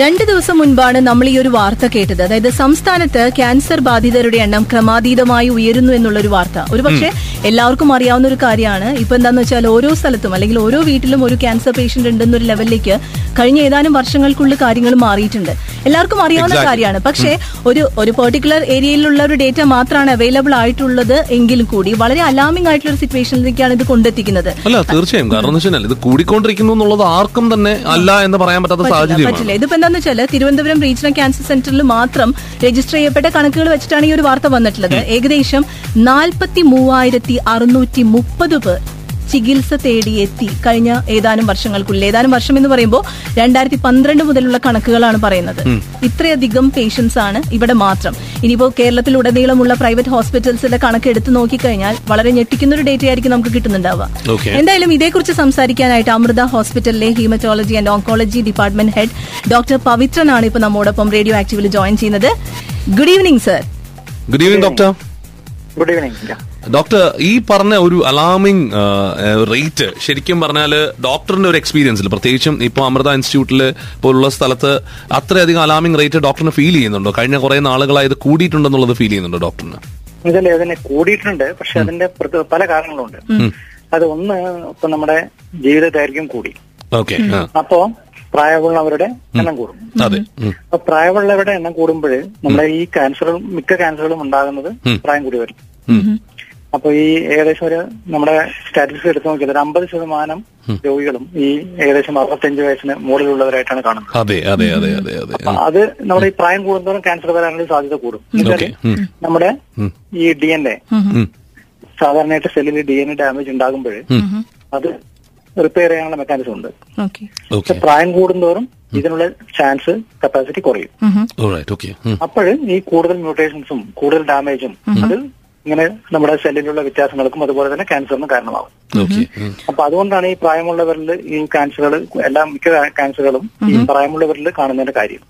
രണ്ട് ദിവസം മുൻപാണ് നമ്മൾ ഈ ഒരു വാർത്ത കേട്ടത്. അതായത് സംസ്ഥാനത്ത് ക്യാൻസർ ബാധിതരുടെ എണ്ണം ക്രമാതീതമായി ഉയരുന്നു എന്നുള്ള ഒരു വാർത്ത. ഒരുപക്ഷെ എല്ലാവർക്കും അറിയാവുന്ന ഒരു കാര്യമാണ്. ഇപ്പൊ എന്താന്ന് വെച്ചാൽ ഓരോ സ്ഥലത്തും അല്ലെങ്കിൽ ഓരോ വീട്ടിലും ഒരു ക്യാൻസർ പേഷ്യന്റ് ഉണ്ടെന്നൊരു ലെവലിലേക്ക് കഴിഞ്ഞ ഏതാനും വർഷങ്ങൾക്കുള്ളിൽ കാര്യങ്ങൾ മാറിയിട്ടുണ്ട്. എല്ലാവർക്കും അറിയാവുന്ന കാര്യമാണ്. പക്ഷേ ഒരു ഒരു പെർട്ടിക്കുലർ ഏരിയയിലുള്ള ഒരു ഡേറ്റ മാത്രമാണ് അവൈലബിൾ ആയിട്ടുള്ളത് എങ്കിലും കൂടി വളരെ അലാമിംഗ് ആയിട്ടുള്ള ഒരു സിറ്റുവേഷനിലേക്കാണ് ഇത് കൊണ്ടെത്തിക്കുന്നത്. അല്ല തീർച്ചയായും. കാരണം ഇത് കൂടിക്കൊണ്ടിരിക്കുന്നു എന്നുള്ളത് ആർക്കും തന്നെ അല്ല എന്ന് പറയാൻ പറ്റാത്ത സാഹചര്യം പറ്റില്ല. ഇതിപ്പോ എന്താന്ന് വെച്ചാൽ തിരുവനന്തപുരം റീജിയണൽ ക്യാൻസർ സെന്ററിൽ മാത്രം രജിസ്റ്റർ ചെയ്യപ്പെട്ട കണക്കുകൾ വെച്ചിട്ടാണ് ഈ ഒരു വാർത്ത വന്നിട്ടുള്ളത്. ഏകദേശം നാൽപ്പത്തി മൂവായിരത്തി അറുന്നൂറ്റി മുപ്പത് പേർ ചികിത്സ തേടി എത്തി കഴിഞ്ഞ ഏതാനും വർഷങ്ങൾക്കുള്ളിൽ. ഏതാനും വർഷം എന്ന് പറയുമ്പോൾ രണ്ടായിരത്തി പന്ത്രണ്ട് മുതലുള്ള കണക്കുകളാണ് പറയുന്നത്. ഇത്രയധികം പേഷ്യൻസ് ആണ് ഇവിടെ മാത്രം. ഇനിയിപ്പോ കേരളത്തിലുടനീളമുള്ള പ്രൈവറ്റ് ഹോസ്പിറ്റൽസിന്റെ കണക്ക് എടുത്തു നോക്കിക്കഴിഞ്ഞാൽ വളരെ ഞെട്ടിക്കുന്ന ഒരു ഡേറ്റ ആയിരിക്കും നമുക്ക് കിട്ടുന്നുണ്ടാവുക. എന്തായാലും ഇതേക്കുറിച്ച് സംസാരിക്കാനായിട്ട് അമൃത ഹോസ്പിറ്റലിലെ haematology and oncology department head doctor പവിത്രനാണ് ഇപ്പൊ നമ്മോടൊപ്പം റേഡിയോ ആക്റ്റീവിൽ ജോയിൻ ചെയ്യുന്നത്. Good evening sir. Good evening doctor good evening doctor ഈ പറഞ്ഞ ഒരു അലാമിംഗ് റേറ്റ് ശരിക്കും പറഞ്ഞാൽ ഡോക്ടറിന്റെ ഒരു എക്സ്പീരിയൻസിൽ പ്രത്യേകിച്ചും ഇപ്പോൾ അമൃത ഇൻസ്റ്റിറ്റ്യൂട്ടിൽ പോലുള്ള സ്ഥലത്ത് അത്രയധികം അലാമിംഗ് റേറ്റ് ഡോക്ടറിന് ഫീൽ ചെയ്യുന്നുണ്ടോ? കഴിഞ്ഞ കുറെ നാളുകളായി ഇത് കൂടിയിട്ടുണ്ടെന്നുള്ളത് ഫീൽ ചെയ്യുന്നുണ്ടോ ഡോക്ടറിന് ഇതല്ലേ അതിനെ കൂടിയിട്ടുണ്ട് പക്ഷെ അതിന്റെ പല കാരണങ്ങളുണ്ട്. അത് ഒന്ന് ഇപ്പൊ നമ്മുടെ ജീവിത ദൈർഘ്യം കൂടി. ഓക്കെ അപ്പോ പ്രായമുള്ളവരുടെ എണ്ണം കൂടും. അതെ. അപ്പൊ പ്രായമുള്ളവരുടെ എണ്ണം കൂടുമ്പോഴേ നമ്മുടെ ഈ ക്യാൻസറും മിക്ക ക്യാൻസറുകളും ഉണ്ടാകുന്നത് പ്രായം കൂടി വരും. അപ്പൊ ഈ ഏകദേശം ഒരു നമ്മുടെ സ്റ്റാറ്റിസ്റ്റിക്സ് എടുത്ത് നോക്കിയത് ഒരു അമ്പത് ശതമാനം രോഗികളും ഈ ഏകദേശം അറുപത്തഞ്ച് വയസ്സിന് മുകളിലുള്ളവരായിട്ടാണ് കാണുന്നത്. അതെ അതെ അതെ അതെ അതെ. അത് നമ്മുടെ ഈ പ്രായം കൂടുന്നതോറും ക്യാൻസർ വരാനുള്ള സാധ്യത കൂടും. നമ്മുടെ ഈ ഡി എൻ എ. സാധാരണയായിട്ട് സെല്ലിൽ ഡി എൻ എ ഡാമേജ് ഉണ്ടാകുമ്പോൾ അത് റിപ്പയർ ചെയ്യാനുള്ള മെക്കാനിസം ഉണ്ട്. പക്ഷെ പ്രായം കൂടുന്തോറും ഇതിനുള്ള ചാൻസ് കപ്പാസിറ്റി കുറയും. ഓൾറൈറ്റ് ഓക്കെ അപ്പോൾ ഈ കൂടുതൽ മ്യൂട്ടേഷൻസും കൂടുതൽ ഡാമേജും അത് ഇങ്ങനെ നമ്മുടെ സെല്ലിലുള്ള വ്യത്യാസങ്ങൾക്കും അതുപോലെ തന്നെ ക്യാൻസറിന് കാരണമാകും. അപ്പൊ അതുകൊണ്ടാണ് ഈ പ്രായമുള്ളവരിൽ ഈ ക്യാൻസറുകൾ എല്ലാ മിക്ക ക്യാൻസറുകളും ഈ പ്രായമുള്ളവരിൽ കാണുന്നതിന്റെ കാര്യം.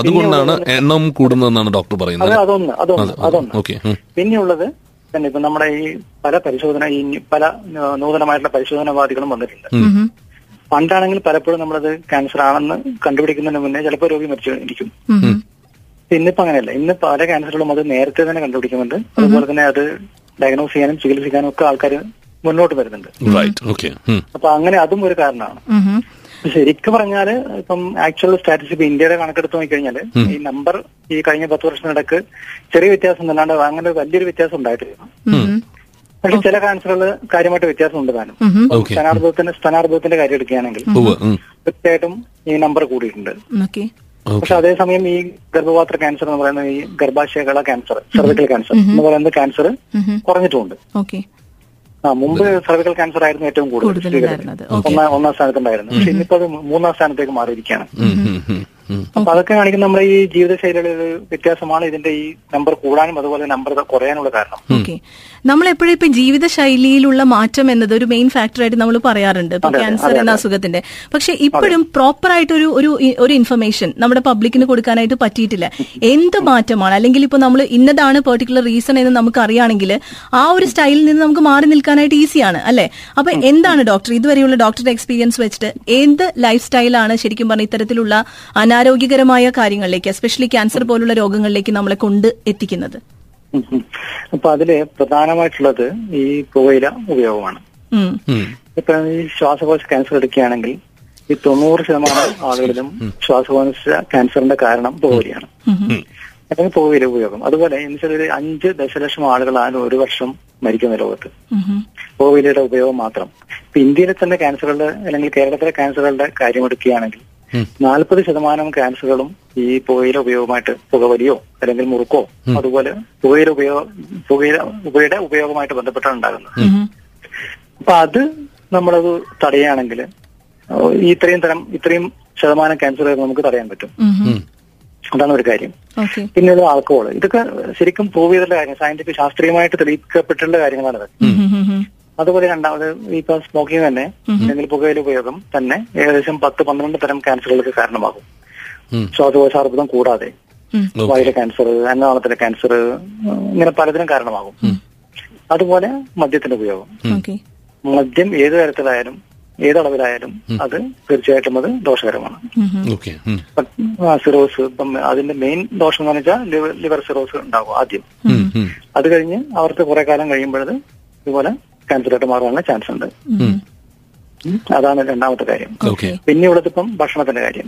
അതുകൊണ്ടാണ് എണ്ണം കൂടുന്നതെന്നാണ് ഡോക്ടർ പറയുന്നത്. അതൊന്ന് അതൊന്ന് അതൊന്ന്. പിന്നെയുള്ളത് തന്നെ ഇപ്പൊ നമ്മുടെ ഈ പല പരിശോധന ഈ പല നൂതനമായിട്ടുള്ള പരിശോധനാവാദികളും വന്നിട്ടുണ്ട്. പണ്ടാണെങ്കിൽ പലപ്പോഴും നമ്മളത് ക്യാൻസർ ആണെന്ന് കണ്ടുപിടിക്കുന്നതിന് മുന്നേ ചിലപ്പോൾ രോഗി മരിച്ചു ഇരിക്കും. ഇന്നിപ്പോ അങ്ങനെയല്ല. ഇന്ന് പല ക്യാൻസറുകളും അത് നേരത്തെ തന്നെ കണ്ടുപിടിക്കുന്നുണ്ട്. അതുപോലെ തന്നെ അത് ഡയഗ്നോസ് ചെയ്യാനും ചികിത്സിക്കാനും ഒക്കെ ആൾക്കാർ മുന്നോട്ട് വരുന്നുണ്ട്. റൈറ്റ് ഓക്കെ അപ്പൊ അങ്ങനെ അതും ഒരു കാരണമാണ്. ശരിക്കും പറഞ്ഞാൽ ഇപ്പം ആക്ച്വൽ സ്റ്റാറ്റിസ്റ്റിക് ഇന്ത്യയുടെ കണക്കെടുത്ത് നോക്കിക്കഴിഞ്ഞാൽ ഈ നമ്പർ ഈ കഴിഞ്ഞ പത്ത് വർഷത്തിനിടക്ക് ചെറിയ വ്യത്യാസം അല്ലാണ്ട് അങ്ങനെ വലിയൊരു വ്യത്യാസം ഉണ്ടായിട്ടില്ല. പക്ഷെ ചില ക്യാൻസറുകൾ കാര്യമായിട്ട് വ്യത്യാസം ഉണ്ട് താനും സ്ഥാനാർത്ഥത്തിന്റെ സ്ഥാനാർത്ഥത്തിന്റെ കാര്യം എടുക്കുകയാണെങ്കിൽ തീർച്ചയായിട്ടും ഈ നമ്പർ കൂടിയിട്ടുണ്ട്. പക്ഷെ അതേസമയം ഈ ഗർഭപാത്ര ക്യാൻസർ എന്ന് പറയുന്ന ഈ ഗർഭാശയകള ക്യാൻസർ സെർവിക്കൽ ക്യാൻസർ എന്ന് പറയുന്ന ക്യാൻസർ കുറഞ്ഞിട്ടുണ്ട്. ഓക്കെ ആ മുമ്പ് സെർവിക്കൽ ക്യാൻസർ ആയിരുന്നു ഏറ്റവും കൂടുതൽ. ഒന്നാം സ്ഥാനത്തുണ്ടായിരുന്നു പക്ഷെ ഇന്നിപ്പോ അത് മൂന്നാം സ്ഥാനത്തേക്ക് മാറിയിരിക്കുകയാണ്. ഉം. അപ്പൊ അതൊക്കെ കാണിക്കുന്ന നമ്മുടെ ഈ ജീവിതശൈലിയുടെ ഒരു വ്യത്യാസമാണ് ഇതിന്റെ ഈ നമ്പർ കൂടാനും അതുപോലെ നമ്പർ കുറയാനുള്ള കാരണം. ഓക്കെ. നമ്മൾ എപ്പോഴും ഇപ്പൊ ജീവിതശൈലിയിലുള്ള മാറ്റം എന്നത് ഒരു മെയിൻ ഫാക്ടർ ആയിട്ട് നമ്മൾ പറയാറുണ്ട്. ഇപ്പൊ ക്യാൻസർ എന്ന അസുഖത്തിന്റെ. പക്ഷെ ഇപ്പോഴും പ്രോപ്പർ ആയിട്ട് ഒരു ഒരു ഒരു ഇൻഫർമേഷൻ നമ്മുടെ പബ്ലിക്കിന് കൊടുക്കാനായിട്ട് പറ്റിയിട്ടില്ല. എന്ത് മാറ്റമാണ്? അല്ലെങ്കിൽ ഇപ്പൊ നമ്മൾ ഇന്നതാണ് പെർട്ടിക്കുലർ റീസൺ എന്ന് നമുക്ക് അറിയാണെങ്കിൽ ആ ഒരു സ്റ്റൈലിൽ നിന്ന് നമുക്ക് മാറി നിൽക്കാനായിട്ട് ഈസിയാണ് അല്ലെ? അപ്പൊ എന്താണ് ഡോക്ടർ ഇതുവരെയുള്ള ഡോക്ടറുടെ എക്സ്പീരിയൻസ് വെച്ചിട്ട് എന്ത് ലൈഫ് സ്റ്റൈലാണ് ശരിക്കും പറഞ്ഞ ഇത്തരത്തിലുള്ള അനാരോഗ്യകരമായ കാര്യങ്ങളിലേക്ക് എസ്പെഷ്യലി ക്യാൻസർ പോലുള്ള രോഗങ്ങളിലേക്ക് നമ്മളെ കൊണ്ട് എത്തിക്കുന്നത്. അപ്പൊ അതിൽ പ്രധാനമായിട്ടുള്ളത് ഈ പുകയില ഉപയോഗമാണ്. ഇപ്പൊ ഈ ശ്വാസകോശ ക്യാൻസർ എടുക്കുകയാണെങ്കിൽ ഈ തൊണ്ണൂറ് ശതമാനം ആളുകളിലും ശ്വാസകോശ ക്യാൻസറിന്റെ കാരണം പുകയിലാണ് അല്ലെങ്കിൽ പുകയില ഉപയോഗം. അതുപോലെ എന്നുവെച്ചാൽ ഒരു അഞ്ച് ദശലക്ഷം ആളുകളാണ് ഒരു വർഷം മരിക്കുന്ന ലോകത്ത്. പുകയിലയുടെ ഉപയോഗം മാത്രം. ഇപ്പൊ ഇന്ത്യയിലെ തന്നെ ക്യാൻസറുകളുടെ അല്ലെങ്കിൽ കേരളത്തിലെ ക്യാൻസറുകളുടെ കാര്യം എടുക്കുകയാണെങ്കിൽ നാൽപ്പത് ശതമാനം ക്യാൻസറുകളും ഈ പുകയില ഉപയോഗമായിട്ട് പുകവലിയോ അല്ലെങ്കിൽ മുറുക്കോ അതുപോലെ പുകയില ഉപയോഗ പുകയില പുകയുടെ ഉപയോഗമായിട്ട് ബന്ധപ്പെട്ടാണ് ഉണ്ടാകുന്നത് അപ്പൊ അത് നമ്മളത് തടയുകയാണെങ്കിൽ ഈ ഇത്രയും തരം ഇത്രയും ശതമാനം ക്യാൻസറുകൾ നമുക്ക് തടയാൻ പറ്റും. അതാണ് ഒരു കാര്യം. ഓക്കെ. പിന്നെയുള്ള ആൽക്കഹോൾ ഇതൊക്കെ ശരിക്കും പ്രൂവ് ചെയ്തിട്ടുള്ള കാര്യം സയന്റിഫിക് ശാസ്ത്രീയമായിട്ട് തെളിയിക്കപ്പെട്ടിട്ടുള്ള കാര്യങ്ങളാണ് അതുപോലെ രണ്ടാമത് ഇപ്പൊ സ്മോക്കിംഗ് തന്നെ അല്ലെങ്കിൽ പുകയില ഉപയോഗം തന്നെ ഏകദേശം പത്ത് പന്ത്രണ്ട് തരം ക്യാൻസറുകൾക്ക് കാരണമാകും. ശ്വാസകോശാർബുദം കൂടാതെ വയറ് ക്യാൻസർ അന്നനാളത്തിലെ ക്യാൻസർ ഇങ്ങനെ പലതിനും കാരണമാകും. അതുപോലെ മദ്യത്തിന്റെ ഉപയോഗം. ഓക്കെ മദ്യം ഏത് തരത്തിലായാലും ഏതളവിലായാലും അത് തീർച്ചയായിട്ടും അത് ദോഷകരമാണ്. ഓക്കെ സിറോസ് ഇപ്പം അതിന്റെ മെയിൻ ദോഷം എന്ന് വെച്ചാൽ ലിവർ സിറോസ് ഉണ്ടാകും ആദ്യം. അത് കഴിഞ്ഞ് അവർക്ക് കുറെ കാലം കഴിയുമ്പോഴത് ഇതുപോലെ ക്യാൻസറായിട്ട് മാറാനുള്ള ചാൻസ് ഉണ്ട്. അതാണ് രണ്ടാമത്തെ കാര്യം. പിന്നെ ഉള്ളത് ഇപ്പം ഭക്ഷണത്തിന്റെ കാര്യം.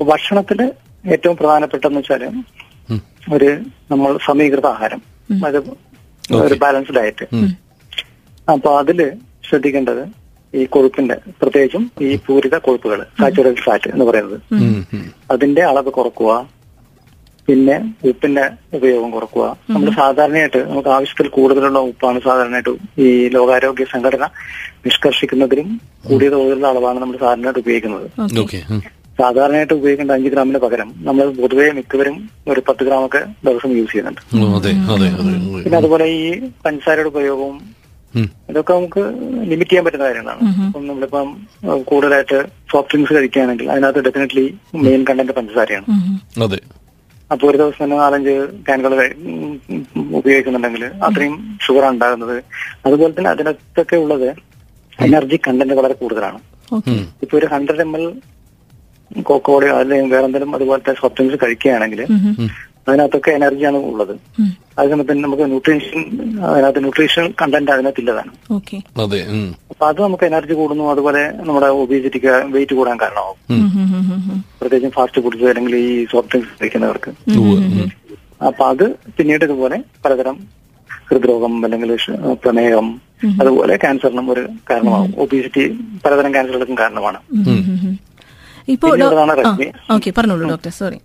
ഭക്ഷണത്തിൽ ഭക്ഷണത്തിൽ ഏറ്റവും പ്രധാനപ്പെട്ടെന്ന് വെച്ചാൽ ഒരു നമ്മൾ സമീകൃത ആഹാരം. അത് ഒരു ബാലൻസ്ഡ് ഡയറ്റ് അപ്പൊ അതിൽ ശ്രദ്ധിക്കേണ്ടത് ഈ കൊഴുപ്പിന്റെ പ്രത്യേകിച്ചും ഈ പൂരിത കൊഴുപ്പുകൾ സാച്ചുറൽ ഫാറ്റ് എന്ന് പറയുന്നത്. അതിന്റെ അളവ് കുറക്കുക. പിന്നെ ഉപ്പിന്റെ ഉപയോഗം കുറക്കുക. നമ്മൾ സാധാരണയായിട്ട് നമുക്ക് ആവശ്യത്തിൽ കൂടുതലുള്ള ഉപ്പാണ് സാധാരണയായിട്ട് ഈ ലോകാരോഗ്യ സംഘടന നിഷ്കർഷിക്കുന്നതിലും കൂടിയ തോതിലുള്ള അളവാണ് നമ്മൾ സാധാരണയായിട്ട് ഉപയോഗിക്കുന്നത്. ഓക്കെ. സാധാരണയായിട്ട് ഉപയോഗിക്കേണ്ട അഞ്ച് ഗ്രാമിന് പകരം നമ്മൾ പൊതുവേ മിക്കവരും ഒരു പത്ത് ഗ്രാമൊക്കെ ദിവസം യൂസ് ചെയ്യുന്നുണ്ട്. അതെ അതെ അതെ പിന്നെ അതുപോലെ ഈ പഞ്ചസാരയുടെ ഉപയോഗവും. ഇതൊക്കെ നമുക്ക് ലിമിറ്റ് ചെയ്യാൻ പറ്റുന്ന കാര്യങ്ങളാണ്. അപ്പം നമ്മളിപ്പം കൂടുതലായിട്ട് സോഫ്റ്റ് ഡ്രിങ്ക്സ് കഴിക്കുകയാണെങ്കിൽ അതിനകത്ത് ഡെഫിനറ്റ്ലി മെയിൻ കണ്ടന്റ് പഞ്ചസാരയാണ്. അപ്പൊ ഒരു ദിവസം തന്നെ നാലഞ്ച് ക്യാനുകൾ ഉപയോഗിക്കുന്നുണ്ടെങ്കിൽ അത്രയും ഷുഗർ ഉണ്ടാകുന്നത്. അതുപോലെ തന്നെ അതിനകത്തൊക്കെ ഉള്ളത് എനർജി കണ്ടന്റ് വളരെ കൂടുതലാണ്. ഓക്കെ. ഇപ്പൊ ഒരു ഹൺഡ്രഡ് എം എൽ കോക്കോടെയോ അല്ലെങ്കിൽ വേറെന്തെങ്കിലും അതുപോലത്തെ സോഫ്റ്റ് ഡ്രിങ്ക്സ് കഴിക്കുകയാണെങ്കിൽ അതിനകത്തൊക്കെ എനർജിയാണ് ഉള്ളത്. അതേസമയത്ത് തന്നെ നമുക്ക് ന്യൂട്രീഷൻ അതിനകത്ത് ന്യൂട്രീഷൻ കണ്ടന്റ് അതിനകത്തില്ലതാണ് ഓക്കെ. അതെ ഉം. അപ്പൊ അത് നമുക്ക് എനർജി കൂടുന്നു അതുപോലെ നമ്മുടെ ഒബീസിറ്റിക്ക് വെയിറ്റ് കൂടാൻ കാരണമാവും. പ്രത്യേകിച്ചും ഫാസ്റ്റ് ഫുഡ്സ് അല്ലെങ്കിൽ ഈ സോഫ്റ്റ് ഡ്രിങ്ക്സ് കഴിക്കുന്നവർക്ക്. അപ്പൊ അത് പിന്നീട് ഇതുപോലെ പലതരം ഹൃദ്രോഗം അല്ലെങ്കിൽ പ്രമേഹം അതുപോലെ ക്യാൻസറിനും ഒരു കാരണമാകും ഒബീസിറ്റി പലതരം ക്യാൻസറുകൾക്കും കാരണമാണ്. ഇപ്പോ പിന്നെയുള്ളതാണ് റെഡ്മി ഓക്കെ പറഞ്ഞോളൂ ഡോക്ടർ സോറി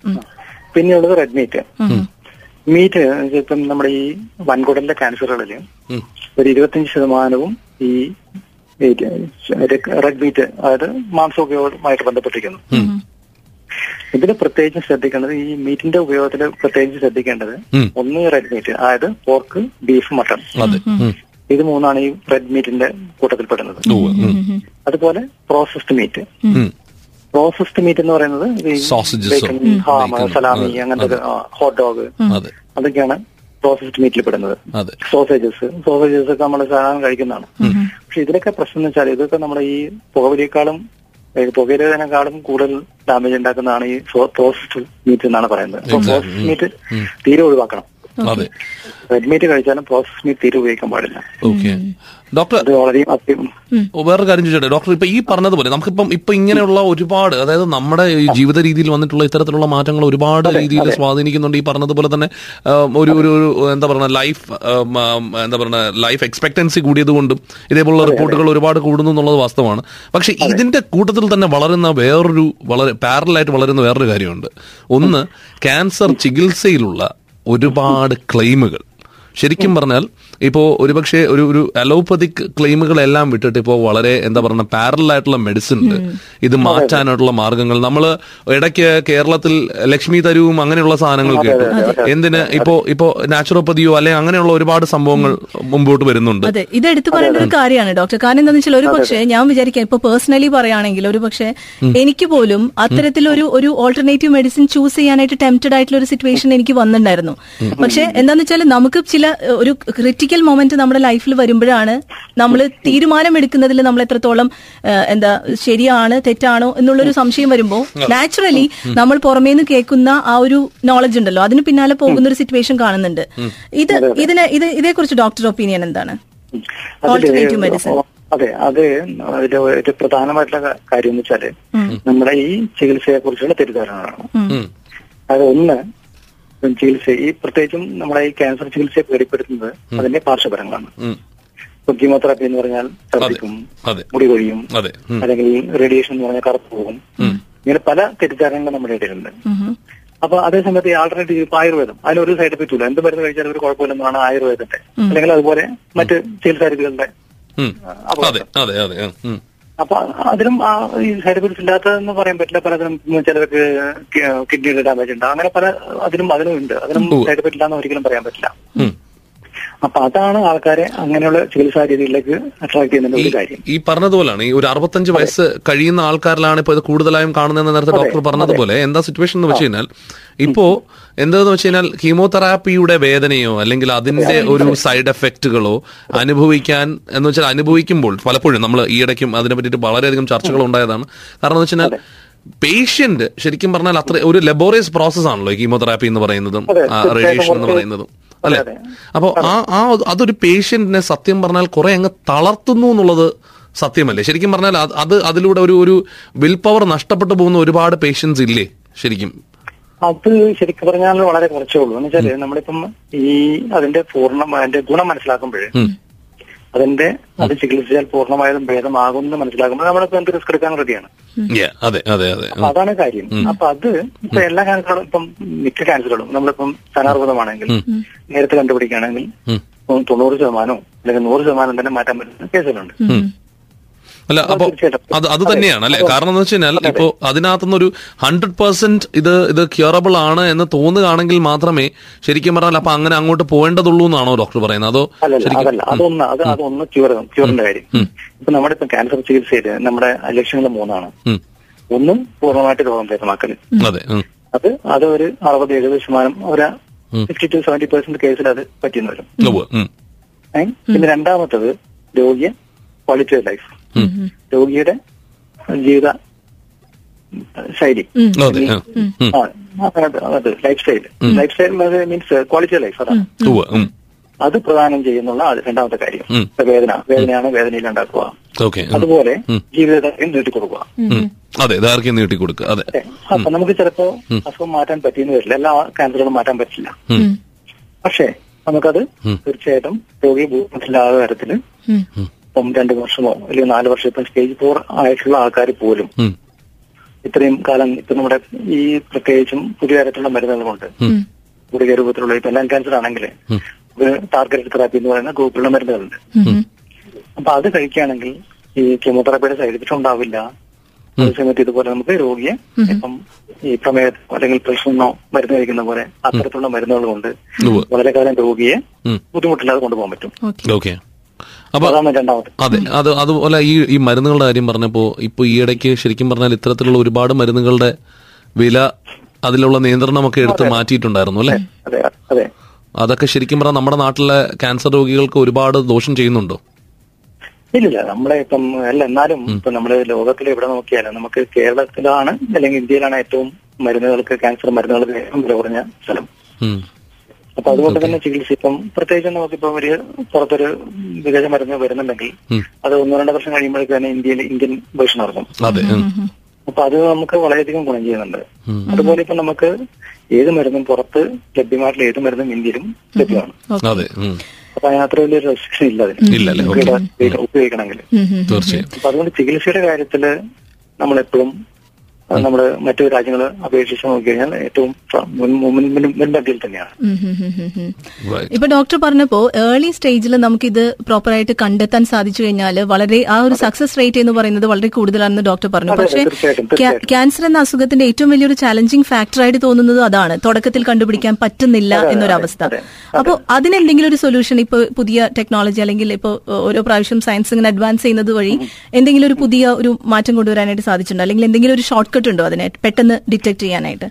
പിന്നെയുള്ളത് റെഡ് മീറ്റ് ഇപ്പം നമ്മുടെ ഈ വൻകുടലിന്റെ ക്യാൻസറുകളിൽ ഒരു ഇരുപത്തിയഞ്ച് ശതമാനവും ഈ റെഡ് മീറ്റ് അതായത് മാംസോപയോഗമായിട്ട് ബന്ധപ്പെട്ടിരിക്കുന്നു. ഇതിൽ പ്രത്യേകിച്ച് ശ്രദ്ധിക്കേണ്ടത് ഈ മീറ്റിന്റെ ഉപയോഗത്തിൽ പ്രത്യേകിച്ച് ശ്രദ്ധിക്കേണ്ടത്. ഒന്ന് റെഡ് മീറ്റ് അതായത് പോർക്ക് ബീഫ് മട്ടൺ ഇത് മൂന്നാണ് ഈ റെഡ് മീറ്റിന്റെ കൂട്ടത്തിൽപ്പെടുന്നത്. പെടുന്നത് അതുപോലെ പ്രോസസ്ഡ് മീറ്റ്. പ്രോസസ്ഡ് മീറ്റ് എന്ന് പറയുന്നത്. സലാമി അങ്ങനത്തെ ഹോട്ട് ഡോഗ് അതെ. അതൊക്കെയാണ് പ്രോസസ്ഡ് മീറ്റിൽ പെടുന്നത്. സോസേജസ് സോസേജസ് ഒക്കെ നമ്മൾ സാധാരണ കഴിക്കുന്നതാണ്. പക്ഷെ ഇതിലൊക്കെ പ്രശ്നം എന്ന് വെച്ചാൽ ഇതൊക്കെ നമ്മുടെ ഈ പുകവലിയേക്കാളും പുകയിലേതിനേക്കാളും കൂടുതൽ ഡാമേജ് ഉണ്ടാക്കുന്നതാണ് ഈ പ്രോസസ്ഡ് മീറ്റ് എന്നാണ് പറയുന്നത്. അപ്പൊ പ്രോസസ്ഡ് മീറ്റ് തീരെ ഒഴിവാക്കണം. റെഡ് മീറ്റ് കഴിച്ചാലും പ്രോസസ്ഡ് മീറ്റ് തീരെ ഉപയോഗിക്കാൻ പാടില്ല. ഡോക്ടർ വേറൊരു കാര്യം ചോദിച്ചോട്ടെ. ഡോക്ടർ ഇപ്പൊ ഈ പറഞ്ഞതുപോലെ നമുക്കിപ്പം ഇപ്പൊ ഇങ്ങനെയുള്ള ഒരുപാട് അതായത് നമ്മുടെ ഈ ജീവിത രീതിയിൽ വന്നിട്ടുള്ള ഇത്തരത്തിലുള്ള മാറ്റങ്ങൾ ഒരുപാട് രീതിയിൽ സ്വാധീനിക്കുന്നുണ്ട്. ഈ പറഞ്ഞതുപോലെ തന്നെ ഒരു ഒരു ഒരു എന്താ പറയുക ലൈഫ് എന്താ പറയുക ലൈഫ് എക്സ്പെക്ടൻസി കൂടിയത് കൊണ്ടും ഇതേപോലുള്ള റിപ്പോർട്ടുകൾ ഒരുപാട് കൂടുന്നു എന്നുള്ളത് വാസ്തവമാണ്. പക്ഷെ ഇതിന്റെ കൂട്ടത്തിൽ തന്നെ വളരുന്ന വേറൊരു വളരെ പാരലായിട്ട് വളരുന്ന വേറൊരു കാര്യമുണ്ട്. ഒന്ന് ക്യാൻസർ ചികിത്സയിലുള്ള ഒരുപാട് ക്ലെയിമുകൾ. ശരിക്കും പറഞ്ഞാൽ ഇപ്പോ ഒരുപക്ഷെ ഒരു ഒരു അലോപ്പതിക് ക്ലെയിമുകളെല്ലാം വിട്ടിട്ട് ഇപ്പോൾ വളരെ എന്താ പറയുക പാരലായിട്ടുള്ള മെഡിസിൻ ഉണ്ട് ഇത് മാറ്റാനായിട്ടുള്ള മാർഗങ്ങൾ. നമ്മൾ ഇടയ്ക്ക് കേരളത്തിൽ ലക്ഷ്മി തരുവും അങ്ങനെയുള്ള സാധനങ്ങൾ കേട്ടു. എന്തിന്? ഇപ്പോ ഇപ്പോ നാച്ചുറോപ്പതിയോ അല്ലെങ്കിൽ അങ്ങനെയുള്ള ഒരുപാട് സംഭവങ്ങൾ മുമ്പോട്ട് വരുന്നുണ്ട്. അതെ ഇത് എടുത്തു പറയേണ്ട ഒരു കാര്യമാണ് ഡോക്ടർ. കാരണം എന്താണെന്ന് വെച്ചാൽ ഒരു പക്ഷേ ഞാൻ വിചാരിക്കാം ഇപ്പൊ പേഴ്സണലി പറയുകയാണെങ്കിൽ ഒരു പക്ഷേ എനിക്ക് പോലും അത്തരത്തിലൊരു ഒരു ഓൾട്ടർനേറ്റീവ് മെഡിസിൻ ചൂസ് ചെയ്യാനായിട്ട് ടെംപ്റ്റഡ് ആയിട്ടുള്ള ഒരു സിറ്റുവേഷൻ എനിക്ക് വന്നിട്ടുണ്ടായിരുന്നു. പക്ഷെ എന്താന്ന് വെച്ചാൽ നമുക്ക് ചില ഒരു ക്രിറ്റിക്കൽ മൊമെന്റ് നമ്മുടെ ലൈഫിൽ വരുമ്പോഴാണ് നമ്മൾ തീരുമാനം എടുക്കുന്നതിൽ നമ്മൾ എത്രത്തോളം എന്താ ശരിയാണ് തെറ്റാണോ എന്നുള്ളൊരു സംശയം വരുമ്പോൾ നാച്ചുറലി നമ്മൾ പുറമേന്ന് കേൾക്കുന്ന ആ ഒരു നോളജ് ഉണ്ടല്ലോ. അതിന് പിന്നാലെ പോകുന്ന ഒരു സിറ്റുവേഷൻ കാണുന്നുണ്ട്. ഇത് ഇതിനെ ഇത് ഇതേക്കുറിച്ച് ഡോക്ടർ ഒപ്പീനിയൻ എന്താണ്? അതെ അത് അതിൽ ഒരു പ്രധാനമായിട്ടുള്ള കാര്യം എന്ന് വെച്ചാൽ നമ്മുടെ ഈ ചികിത്സയെ കുറിച്ചുള്ള തെറ്റിദ്ധാരണകളാണ്. അത് ഒന്ന് ചികിത്സ ഈ പ്രത്യേകിച്ചും നമ്മളെ ഈ ക്യാൻസർ ചികിത്സയെ പേടിപ്പെടുത്തുന്നത് അതിന്റെ പാർശ്വഫലങ്ങളാണ്. ഇപ്പൊ കീമോതെറാപ്പി എന്ന് പറഞ്ഞാൽ ഛർദിക്കും അതെ മുടി കൊഴിയും അതെ അല്ലെങ്കിൽ റേഡിയേഷൻ എന്ന് പറഞ്ഞാൽ കറുപ്പ് പോകും. ഇങ്ങനെ പല തെറ്റിദ്ധാരണങ്ങളും നമ്മുടെ ഇടയിലുണ്ട്. അപ്പൊ അതേസമയത്ത് ഈ ആൾട്ടർനേറ്റീവ് ഇപ്പൊ ആയുർവേദം. അതിനൊരു സൈഡ് എഫക്റ്റ് ഇല്ല. എന്ത് മരുന്ന് കഴിച്ചാലും ഒരു കുഴപ്പമില്ലെന്നാണ് ആയുർവേദത്തിന്റെ അല്ലെങ്കിൽ അതുപോലെ മറ്റ് ചികിത്സാ രീതികളുടെ അതെ അതെ അതെ. ഉം. ഉം. അപ്പൊ അതിലും ആ ഈ സൈഡ് എഫക്ട്സ് ഇല്ലാത്തതെന്ന് പറയാൻ പറ്റില്ല. പലതിനും ചിലർക്ക് കിഡ്നിയുടെ ഡാമേജ് ഉണ്ട് അങ്ങനെ പല അതിനും അതിനും ഉണ്ട്. അതിനും സൈഡ് എഫക്ട് ഇല്ലാന്ന് ഒരിക്കലും പറയാൻ പറ്റില്ല. അപ്പൊ അതാണ് ആൾക്കാരെ അങ്ങനെയുള്ള ചികിത്സാ രീതിയിലേക്ക് അട്രാക്ട് ചെയ്യുന്ന ഒരു കാര്യം. ഈ പറഞ്ഞതുപോലാണ്. ഈ ഒരു അറുപത്തഞ്ച് വയസ്സ് കഴിയുന്ന ആൾക്കാരിലാണ് ഇപ്പൊ ഇത് കൂടുതലായും കാണുന്നതെന്ന് നേരത്തെ ഡോക്ടർ പറഞ്ഞതുപോലെ. എന്താ സിറ്റുവേഷൻ എന്ന് വെച്ച് കഴിഞ്ഞാൽ ഇപ്പോ എന്താന്ന് വെച്ച് കഴിഞ്ഞാൽ കീമോതെറാപ്പിയുടെ വേദനയോ അല്ലെങ്കിൽ അതിന്റെ ഒരു സൈഡ് എഫക്റ്റുകളോ അനുഭവിക്കാൻ എന്ന് വെച്ചാൽ അനുഭവിക്കുമ്പോൾ പലപ്പോഴും നമ്മൾ ഈ ഈയിടയ്ക്കും അതിനെ പറ്റിയിട്ട് വളരെയധികം ചർച്ചകൾ ഉണ്ടായതാണ്. കാരണം എന്ന് വെച്ചാൽ പേഷ്യന്റ് ശരിക്കും പറഞ്ഞാൽ അത്ര ഒരു ലബോറിയസ് പ്രോസസ് ആണല്ലോ കീമോതെറാപ്പി എന്ന് പറയുന്നതും റേഡിയേഷൻ എന്ന് പറയുന്നതും. അല്ലെ? അപ്പോൾ അപ്പോ ആ ആ അതൊരു പേഷ്യന്റിനെ സത്യം പറഞ്ഞാൽ കുറെ അങ്ങ് തളർത്തുന്നു എന്നുള്ളത് സത്യമല്ലേ? ശരിക്കും പറഞ്ഞാൽ അത് അത് അതിലൂടെ ഒരു ഒരു വിൽ പവർ നഷ്ടപ്പെട്ടു പോകുന്ന ഒരുപാട് പേഷ്യൻസ് ഇല്ലേ? ശരിക്കും. അത് ശരിക്കും പറഞ്ഞാൽ വളരെ കുറച്ചേ ഉള്ളൂ. എന്ന് വെച്ചാൽ നമ്മളിപ്പം ഈ അതിന്റെ പൂർണം അതിന്റെ ഗുണം മനസ്സിലാക്കുമ്പോഴേ ഉം. അതിന്റെ അത് ചികിത്സിച്ചാൽ പൂർണമായതും ഭേദമാകും എന്ന് മനസ്സിലാക്കുമ്പോൾ നമ്മളിപ്പോ എന്ത് റിസ്ക് എടുക്കാൻ റെഡിയാണ് Yeah, അതെ അതെ അതെ. അപ്പൊ അതാണ് കാര്യം. അപ്പൊ അത് ഇപ്പൊ എല്ലാ ക്യാൻസറുകളും ഇപ്പം മിക്ക ക്യാൻസറുകളും നമ്മളിപ്പം സ്ഥാനാർബുദമാണെങ്കിൽ നേരത്തെ കണ്ടുപിടിക്കുകയാണെങ്കിൽ തൊണ്ണൂറ് ശതമാനവും അല്ലെങ്കിൽ നൂറ് ശതമാനം തന്നെ മാറ്റാൻ പറ്റുന്ന കേസുകളുണ്ട് അല്ല അപ്പൊ അത് അത് തന്നെയാണ് അല്ലെ? കാരണം എന്ന് വെച്ച് കഴിഞ്ഞാൽ ഇപ്പോ അതിനകത്തുനിന്നൊരു ഹൺഡ്രഡ് പെർസെന്റ് ഇത് ഇത് ക്യൂറബിൾ ആണ് എന്ന് തോന്നുകയാണെങ്കിൽ മാത്രമേ ശരിക്കും പറഞ്ഞാൽ അപ്പൊ അങ്ങനെ അങ്ങോട്ട് പോകേണ്ടതുള്ളൂ എന്നാണോ ഡോക്ടർ പറയുന്നത്? അതോ അതല്ല. അതൊന്ന് അത് അതൊന്ന് ക്യൂർ ക്യൂറിന്റെ കാര്യം. ഇപ്പൊ നമ്മുടെ ഇപ്പൊ ക്യാൻസർ ചികിത്സയിൽ നമ്മുടെ ലക്ഷ്യങ്ങൾ മൂന്നാണ്. ഒന്നും പൂർണമായിട്ട് രോഗം ഭേദമാക്കൽ. അതെ അത് ഒരു അറുപത് എഴുപത് ശതമാനം ഒരു. ഫിഫ്റ്റി ടു സെവന്റി പെർസെന്റ് കേസിൽ അത് പറ്റുന്നവരും. പിന്നെ രണ്ടാമത്തത് രോഗിയെ ക്വാളിറ്റി ഓഫ് ലൈഫ് രോഗിയുടെ ജീവിത ശൈലി. അതെ lifestyle. Lifestyle means quality of life അതാണ്. അത് പ്രദാനം ചെയ്യുന്നുള്ള രണ്ടാമത്തെ കാര്യം. വേദന വേദനയാണ് വേദനയിൽ ഉണ്ടാക്കുക. അതുപോലെ ജീവിതത്തിൽ നീട്ടിക്കൊടുക്കുക കൊടുക്കുക. അതെ ദൈർഘ്യം നീട്ടി കൊടുക്കുക. അതെ. അപ്പൊ നമുക്ക് ചിലപ്പോ അസുഖം മാറ്റാൻ പറ്റിയെന്ന് വരില്ല. എല്ലാ ക്യാൻസറുകളും മാറ്റാൻ പറ്റില്ല. പക്ഷേ നമുക്കത് തീർച്ചയായിട്ടും രോഗി ബുദ്ധിമുട്ടില്ലാത്ത തരത്തിൽ ഇപ്പം രണ്ടു വർഷമോ അല്ലെങ്കിൽ നാല് വർഷം ഇപ്പം സ്റ്റേജ് ഫോർ ആയിട്ടുള്ള ആൾക്കാർ പോലും ഇത്രയും കാലം ഇപ്പൊ നമ്മുടെ ഈ പ്രത്യേകിച്ചും പുതിയ തരത്തിലുള്ള മരുന്നുകളുണ്ട് ഗുളിക രൂപത്തിലുള്ള ഇപ്പൊ ലങ് ക്യാൻസർ ആണെങ്കിൽ ടാർഗറ്റ് തെറാപ്പി എന്ന് പറയുന്ന ഗ്രൂപ്പിലുള്ള മരുന്നുകളുണ്ട്. അപ്പൊ അത് കഴിക്കുകയാണെങ്കിൽ ഈ കെമോതെറാപ്പിയുടെ സൈഡ് എഫക്റ്റ് ഉണ്ടാവില്ല. അതേസമയത്ത് ഇതുപോലെ നമുക്ക് രോഗിയെ ഇപ്പം ഈ പ്രമേയ അല്ലെങ്കിൽ പ്രശ്നമോ മരുന്ന് കഴിക്കുന്ന പോലെ അത്തരത്തിലുള്ള മരുന്നുകൾ കൊണ്ട് വളരെ കാലം രോഗിയെ. ബുദ്ധിമുട്ടില്ലാതെ കൊണ്ടുപോകാൻ പറ്റും. ഓക്കെ. ഓക്കെ. അപ്പൊ അതെ അത് അതുപോലെ ഈ ഈ മരുന്നുകളുടെ കാര്യം പറഞ്ഞപ്പോ ഇപ്പൊ ഈ ഇടയ്ക്ക് ശരിക്കും പറഞ്ഞാൽ ഇത്തരത്തിലുള്ള ഒരുപാട് മരുന്നുകളുടെ വില അതിലുള്ള നിയന്ത്രണമൊക്കെ എടുത്ത് മാറ്റിയിട്ടുണ്ടായിരുന്നു അല്ലെ? അതെ അതെ അതൊക്കെ ശരിക്കും പറഞ്ഞാൽ നമ്മുടെ നാട്ടിലെ ക്യാൻസർ രോഗികൾക്ക് ഒരുപാട് ദോഷം ചെയ്യുന്നുണ്ടോ? ഇല്ലില്ല നമ്മളെ ഇപ്പം അല്ല എന്നാലും ഇപ്പൊ നമ്മൾ ലോകത്തിൽ എവിടെ നോക്കിയാലും നമുക്ക് കേരളത്തിലാണ് അല്ലെങ്കിൽ ഇന്ത്യയിലാണ് ഏറ്റവും മരുന്നുകൾക്ക് ക്യാൻസർ മരുന്നുകൾക്ക് ഏറ്റവും വില കുറഞ്ഞ സ്ഥലം. അപ്പൊ അതുകൊണ്ട് തന്നെ ചികിത്സ ഇപ്പം പ്രത്യേകിച്ച് നമുക്കിപ്പം ഒരു പുറത്തൊരു വിദേശ മരുന്ന് വരുന്നുണ്ടെങ്കിൽ അത് ഒന്നോ രണ്ടോ വർഷം കഴിയുമ്പോഴേക്ക് തന്നെ ഇന്ത്യയിൽ ഇന്ത്യൻ വേർഷൻ ഇറങ്ങും. അതെ ഉം. അപ്പൊ അത് നമുക്ക് വളരെയധികം ഗുണം ചെയ്യുന്നുണ്ട്. അതുപോലെ ഇപ്പൊ നമുക്ക് ഏത് മരുന്നും പുറത്ത് ലഭ്യമായിട്ടുള്ള ഏത് മരുന്നും ഇന്ത്യയിലും ലഭ്യമാണ്. അപ്പൊ അതിനത്ര വലിയൊരു റെസ്ട്രിക്ഷൻ ഇല്ല അതിന്. ഉപയോഗിക്കണമെങ്കിൽ. അപ്പൊ അതുകൊണ്ട് ചികിത്സയുടെ കാര്യത്തിൽ നമ്മളെപ്പോഴും നമ്മൾ മറ്റു രാജ്യങ്ങൾ അപേക്ഷിച്ച് നോക്കിക്കഴിഞ്ഞാൽ ഏറ്റവും മുൻപന്തിയിൽ തന്നെയാണ്. ഇപ്പൊ ഡോക്ടർ പറഞ്ഞപ്പോ ഏർലി സ്റ്റേജിൽ നമുക്കിത് പ്രോപ്പറായിട്ട് കണ്ടെത്താൻ സാധിച്ചു കഴിഞ്ഞാൽ വളരെ ആ ഒരു സക്സസ് റേറ്റ് എന്ന് പറയുന്നത് വളരെ കൂടുതലാണെന്ന് ഡോക്ടർ പറഞ്ഞു. പക്ഷേ ക്യാൻസർ എന്ന അസുഖത്തിന്റെ ഏറ്റവും വലിയൊരു ചാലഞ്ചിങ് ഫാക്ടറായിട്ട് തോന്നുന്നത് അതാണ്. തുടക്കത്തിൽ കണ്ടുപിടിക്കാൻ പറ്റുന്നില്ല എന്നൊരവസ്ഥ അപ്പോൾ അതിനെന്തെങ്കിലും ഒരു സൊല്യൂഷൻ ഇപ്പൊ പുതിയ ടെക്നോളജി അല്ലെങ്കിൽ ഇപ്പോൾ ഓരോ പ്രാവശ്യം സയൻസ് ഇങ്ങനെ അഡ്വാൻസ് ചെയ്യുന്നത് വഴി എന്തെങ്കിലും ഒരു പുതിയ ഒരു മാറ്റം കൊണ്ടുവരാനായിട്ട് സാധിച്ചിട്ടുണ്ടോ? അല്ലെങ്കിൽ എന്തെങ്കിലും ഒരു ഷോർട്ട് കട്ട് ഉണ്ടോ അതിനെ? പെട്ടെന്ന് ഡിറ്റക്ട് ചെയ്യാനായിട്ട്?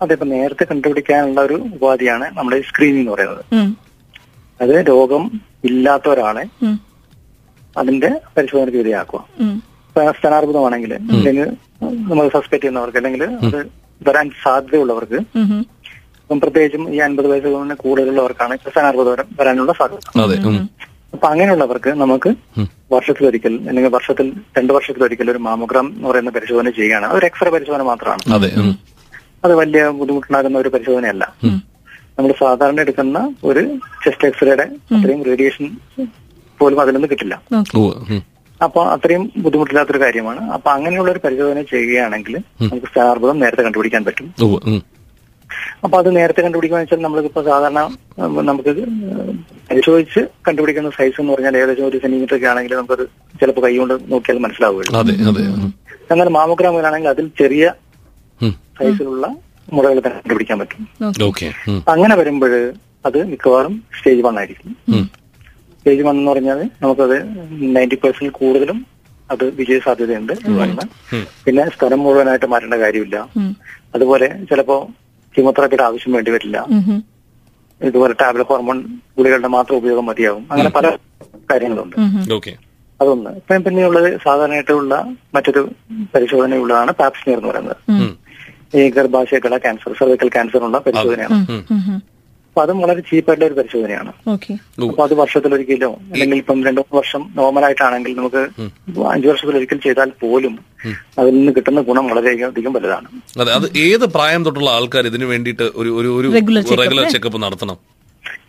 അതെ ഇപ്പൊ നേരത്തെ കണ്ടുപിടിക്കാനുള്ള ഒരു ഉപാധിയാണ് നമ്മുടെ സ്ക്രീനിങ് എന്ന് പറയുന്നത്. അത് രോഗം ഇല്ലാത്ത ഒരാളെ അതിന്റെ പരിശോധനയ്ക്ക് വിധേയമാക്കുക ഇപ്പൊ സ്ഥാനാർബുദമാണെങ്കിൽ അല്ലെങ്കിൽ നമ്മൾ സസ്പെക്ട് ചെയ്യുന്നവർക്ക് അല്ലെങ്കിൽ അത് വരാൻ സാധ്യതയുള്ളവർക്ക് പ്രത്യേകിച്ചും ഈ അൻപത് വയസ്സുകളിന് കൂടുതലുള്ളവർക്കാണ് ഇപ്പൊ സ്ഥാനാർബുദം വരാനുള്ള സാധ്യത. അപ്പൊ അങ്ങനെയുള്ളവർക്ക് നമുക്ക് വർഷത്തിലൊരിക്കൽ അല്ലെങ്കിൽ വർഷത്തിൽ രണ്ടു വർഷത്തിലൊരിക്കൽ ഒരു മാമോഗ്രാം എന്ന് പറയുന്ന പരിശോധന ചെയ്യുകയാണ്. അതൊരു എക്സ്റേ പരിശോധന മാത്രമാണ്. അതെ വലിയ ബുദ്ധിമുട്ടുണ്ടാകുന്ന ഒരു പരിശോധനയല്ല. നമ്മൾ സാധാരണ എടുക്കുന്ന ഒരു ചെസ്റ്റ് എക്സ്റേയുടെ അത്രയും റേഡിയേഷൻ പോലും അതിൽ നിന്ന് കിട്ടില്ല. അപ്പൊ അത്രയും ബുദ്ധിമുട്ടില്ലാത്തൊരു കാര്യമാണ്. അപ്പൊ അങ്ങനെയുള്ള ഒരു പരിശോധന ചെയ്യുകയാണെങ്കിൽ നമുക്ക് സ്ഥാനാർബുദം നേരത്തെ കണ്ടുപിടിക്കാൻ പറ്റും. അപ്പൊ അത് നേരത്തെ കണ്ടുപിടിക്കുക വെച്ചാൽ നമ്മളിപ്പോ സാധാരണ നമുക്ക് പരിശോധിച്ച് കണ്ടുപിടിക്കുന്ന സൈസ് എന്ന് പറഞ്ഞാൽ ഏകദേശം ഒരു സെന്റിമീറ്റർ ഒക്കെ ആണെങ്കിൽ നമുക്കത് ചിലപ്പോൾ കൈകൊണ്ട് നോക്കിയാൽ മനസ്സിലാവുകയുള്ളൂ. അതെ അതെ. ഉം. എന്നാൽ മാമോഗ്രാമിലാണെങ്കിൽ അതിൽ ചെറിയ സൈസിലുള്ള മുറകൾ തന്നെ കണ്ടുപിടിക്കാൻ പറ്റും. ഓക്കെ. അങ്ങനെ വരുമ്പോൾ അത് മിക്കവാറും സ്റ്റേജ് വൺ ആയിരിക്കും. സ്റ്റേജ് വൺ എന്ന് പറഞ്ഞാൽ നമുക്കത് നയന്റി പെർസെന്റ് കൂടുതലും അത് വിജയ സാധ്യതയുണ്ട് എന്ന് പറയുന്നത് പിന്നെ സ്ഥലം മുഴുവനായിട്ട് മാറ്റേണ്ട കാര്യമില്ല. അതുപോലെ ചിലപ്പോ കീമോതെറാപ്പിയുടെ ആവശ്യം വേണ്ടി വരില്ല. ഇതുപോലെ ടാബ്ലറ്റ് ഹോർമോൺ ഗുളികളുടെ മാത്രം ഉപയോഗം മതിയാകും. അങ്ങനെ പല കാര്യങ്ങളുണ്ട്. ഓക്കെ. അതൊന്ന്. ഇപ്പം പിന്നെയുള്ളത് സാധാരണയായിട്ടുള്ള മറ്റൊരു പരിശോധനയുള്ളതാണ് പാപ്സ്മിയർ എന്ന് പറയുന്നത്. ഈ ഗർഭാശയക്കുള്ള ക്യാൻസർ സർവിക്കൽ ക്യാൻസറിനുള്ള പരിശോധനയാണ്. അപ്പൊ അതും വളരെ ചീപ്പായിട്ടുള്ള ഒരു പരിശോധനയാണ്. ഓക്കെ. അപ്പൊ അത് വർഷത്തിലൊരിക്കലോ അല്ലെങ്കിൽ ഇപ്പം രണ്ടു മൂന്ന് വർഷം നോർമലായിട്ടാണെങ്കിൽ നമുക്ക് അഞ്ചു വർഷത്തിലൊരിക്കൽ ചെയ്താൽ പോലും അതിൽ നിന്ന് കിട്ടുന്ന ഗുണം വളരെയധികം അധികം വലുതാണ്. അതെ അത് ഏത് പ്രായം തൊട്ടുള്ള ആൾക്കാർ ഇതിനു വേണ്ടിയിട്ട് ഒരു ഒരു റെഗുലർ ചെക്കപ്പ് നടത്തണം?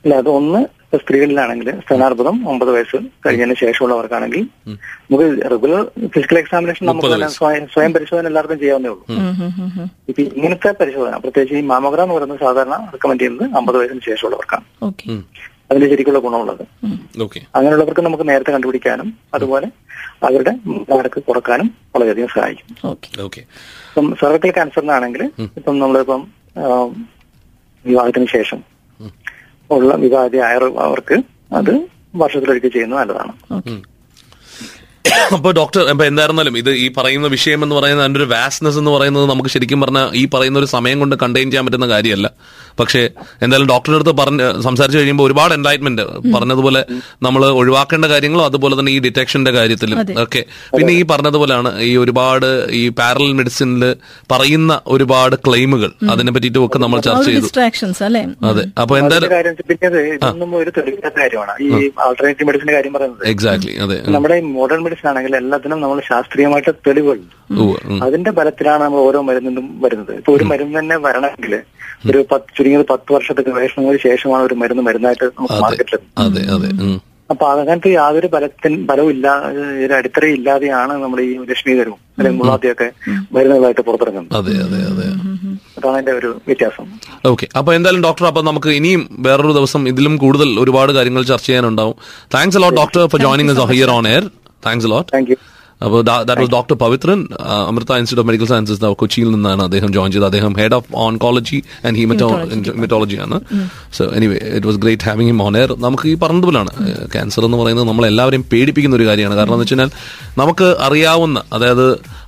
ഇല്ല അത് ഒന്ന് സ്ത്രീകളിലാണെങ്കിൽ സ്ഥാനാർബുദം ഒമ്പത് വയസ്സ് കഴിഞ്ഞതിന് ശേഷമുള്ളവർക്കാണെങ്കിൽ നമുക്ക് റെഗുലർ ഫിസിക്കൽ എക്സാമിനേഷൻ നമുക്ക്. സ്വയം സ്വയം പരിശോധന എല്ലാവർക്കും ചെയ്യാവുന്നേ ഉള്ളൂ. ഇപ്പൊ ഇങ്ങനത്തെ പരിശോധന പ്രത്യേകിച്ച് ഈ മാമോഗ്രാം എന്ന് പറയുന്നത് സാധാരണ റെക്കമെൻഡ് ചെയ്യുന്നത് അമ്പത് വയസ്സിന് ശേഷമുള്ളവർക്കാണ്. ഓക്കെ. അതിന് ശരിക്കുള്ള ഗുണമുള്ളത്. ഓക്കെ. അങ്ങനെയുള്ളവർക്ക് നമുക്ക് നേരത്തെ കണ്ടുപിടിക്കാനും അതുപോലെ അവരുടെ നടക്ക് കുറക്കാനും വളരെയധികം സഹായിക്കും. ഓക്കെ. ഓക്കെ. ഇപ്പം സെർവിക്കൽ ക്യാൻസറിനാണെങ്കിൽ ഇപ്പം നമ്മളിപ്പം വിവാഹത്തിന് ശേഷം ഉള്ള വിവാഹിതയായ അവർക്ക് അത് വർഷത്തിലൊരിക്കൽ ചെയ്യുന്നത് നല്ലതാണ്. ഓക്കെ അപ്പൊ ഡോക്ടർ അപ്പൊ എന്തായിരുന്നാലും ഇത് ഈ പറയുന്ന വിഷയം എന്ന് പറയുന്നത് അതിന്റെ ഒരു വാസ്നെസ് എന്ന് പറയുന്നത് നമുക്ക് ശരിക്കും പറഞ്ഞാൽ ഈ പറയുന്ന ഒരു സമയം കൊണ്ട് കണ്ടെയ്ൻ ചെയ്യാൻ പറ്റുന്ന കാര്യമല്ല. പക്ഷേ എന്തായാലും ഡോക്ടറുടെ അടുത്ത് പറഞ്ഞ് സംസാരിച്ചു കഴിയുമ്പോൾ ഒരുപാട് എൻലൈറ്റ്മെന്റ് പറഞ്ഞതുപോലെ നമ്മൾ ഒഴിവാക്കേണ്ട കാര്യങ്ങളും അതുപോലെ തന്നെ ഈ ഡിറ്റക്ഷന്റെ കാര്യത്തിലും ഒക്കെ. പിന്നെ ഈ പറഞ്ഞതുപോലെയാണ് ഈ ഒരുപാട് ഈ പാരലൽ മെഡിസിനിൽ പറയുന്ന ഒരുപാട് ക്ലെയിമുകൾ അതിനെ പറ്റിയിട്ടും ഒക്കെ നമ്മൾ ചർച്ച ചെയ്തു. ഡിസ്ട്രാക്ഷൻസ് അല്ലേ? അതെ. അപ്പൊ എന്തായാലും എക്സാക്ട്ലി അതെ. നമ്മുടെ മോഡേൺ മെഡിസിൻ ആണെങ്കിൽ എല്ലാത്തിനും നമ്മൾ ശാസ്ത്രീയമായിട്ട് തെളിവുകളുണ്ട്. അതിന്റെ ബലത്തിലാണ് നമ്മൾ ഓരോ മരുന്നിനും വരുന്നത്. ഇപ്പൊ ഒരു മരുന്ന് തന്നെ വരണമെങ്കിൽ ഒരു പത്ത് ചുരുങ്ങിയത് പത്ത് വർഷത്തെ ഗവേഷണങ്ങൾക്ക് ശേഷമാണ് ഒരു മരുന്ന് മരുന്നായിട്ട് നമുക്ക് മാർക്കറ്റിൽ അതെ അതെ അപ്പൊ അങ്ങനത്തെ യാതൊരു ബലത്തിന് ബലവും ഇല്ല ഒരു അടിത്തറയും ഇല്ലാതെയാണ് നമ്മൾ ഈ ലക്ഷ്മീകരവും അല്ലെങ്കിൽ മുള്ളാത്തിയൊക്കെ മരുന്നുകളായിട്ട് പുറത്തിറങ്ങുന്നത്. അതെ അതെ അതെ. അതാണ് അതിന്റെ ഒരു വ്യത്യാസം. ഓക്കെ. അപ്പൊ എന്തായാലും ഡോക്ടർ അപ്പൊ നമുക്ക് ഇനിയും വേറൊരു ദിവസം ഇതിലും കൂടുതൽ ഒരുപാട് കാര്യങ്ങൾ ചർച്ച ചെയ്യാനുണ്ടാവും. Thanks a lot doctor for joining here on air thanks lot thank you അപ്പോൾ that was doctor Pavithran Amrita Institute of Medical Sciences കൊച്ചിയിൽ നിന്നാണ് അദ്ദേഹം ജോയിൻ ചെയ്തത്. അദ്ദേഹം head of oncology and haematology ആണ്. So anyway it was great having him on air നമുക്ക് ഈ പറഞ്ഞതുപോലാണ് cancer എന്ന് പറയുന്നത് നമ്മളെല്ലാവരെയും പേടിപ്പിക്കുന്ന ഒരു കാര്യമാണ്. കാരണം എന്ന് വെച്ച് കഴിഞ്ഞാൽ നമുക്ക് അറിയാവുന്ന അതായത്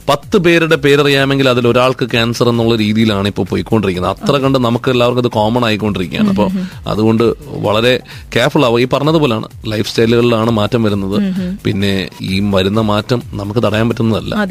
പത്ത് പേരുടെ പേരറിയാമെങ്കിൽ അതിൽ ഒരാൾക്ക് ക്യാൻസർ എന്നുള്ള രീതിയിലാണ് ഇപ്പോൾ പോയിക്കൊണ്ടിരിക്കുന്നത്. അത്ര കണ്ട് നമുക്ക് എല്ലാവർക്കും അത് കോമൺ ആയിക്കൊണ്ടിരിക്കുകയാണ്. അപ്പോൾ അതുകൊണ്ട് വളരെ കെയർഫുൾ ആവുക. ഈ പറഞ്ഞതുപോലാണ് ലൈഫ് സ്റ്റൈലുകളിലാണ് മാറ്റം വരുന്നത്. പിന്നെ ഈ വരുന്ന മാറ്റം നമുക്ക് തടയാൻ പറ്റുന്നതല്ല.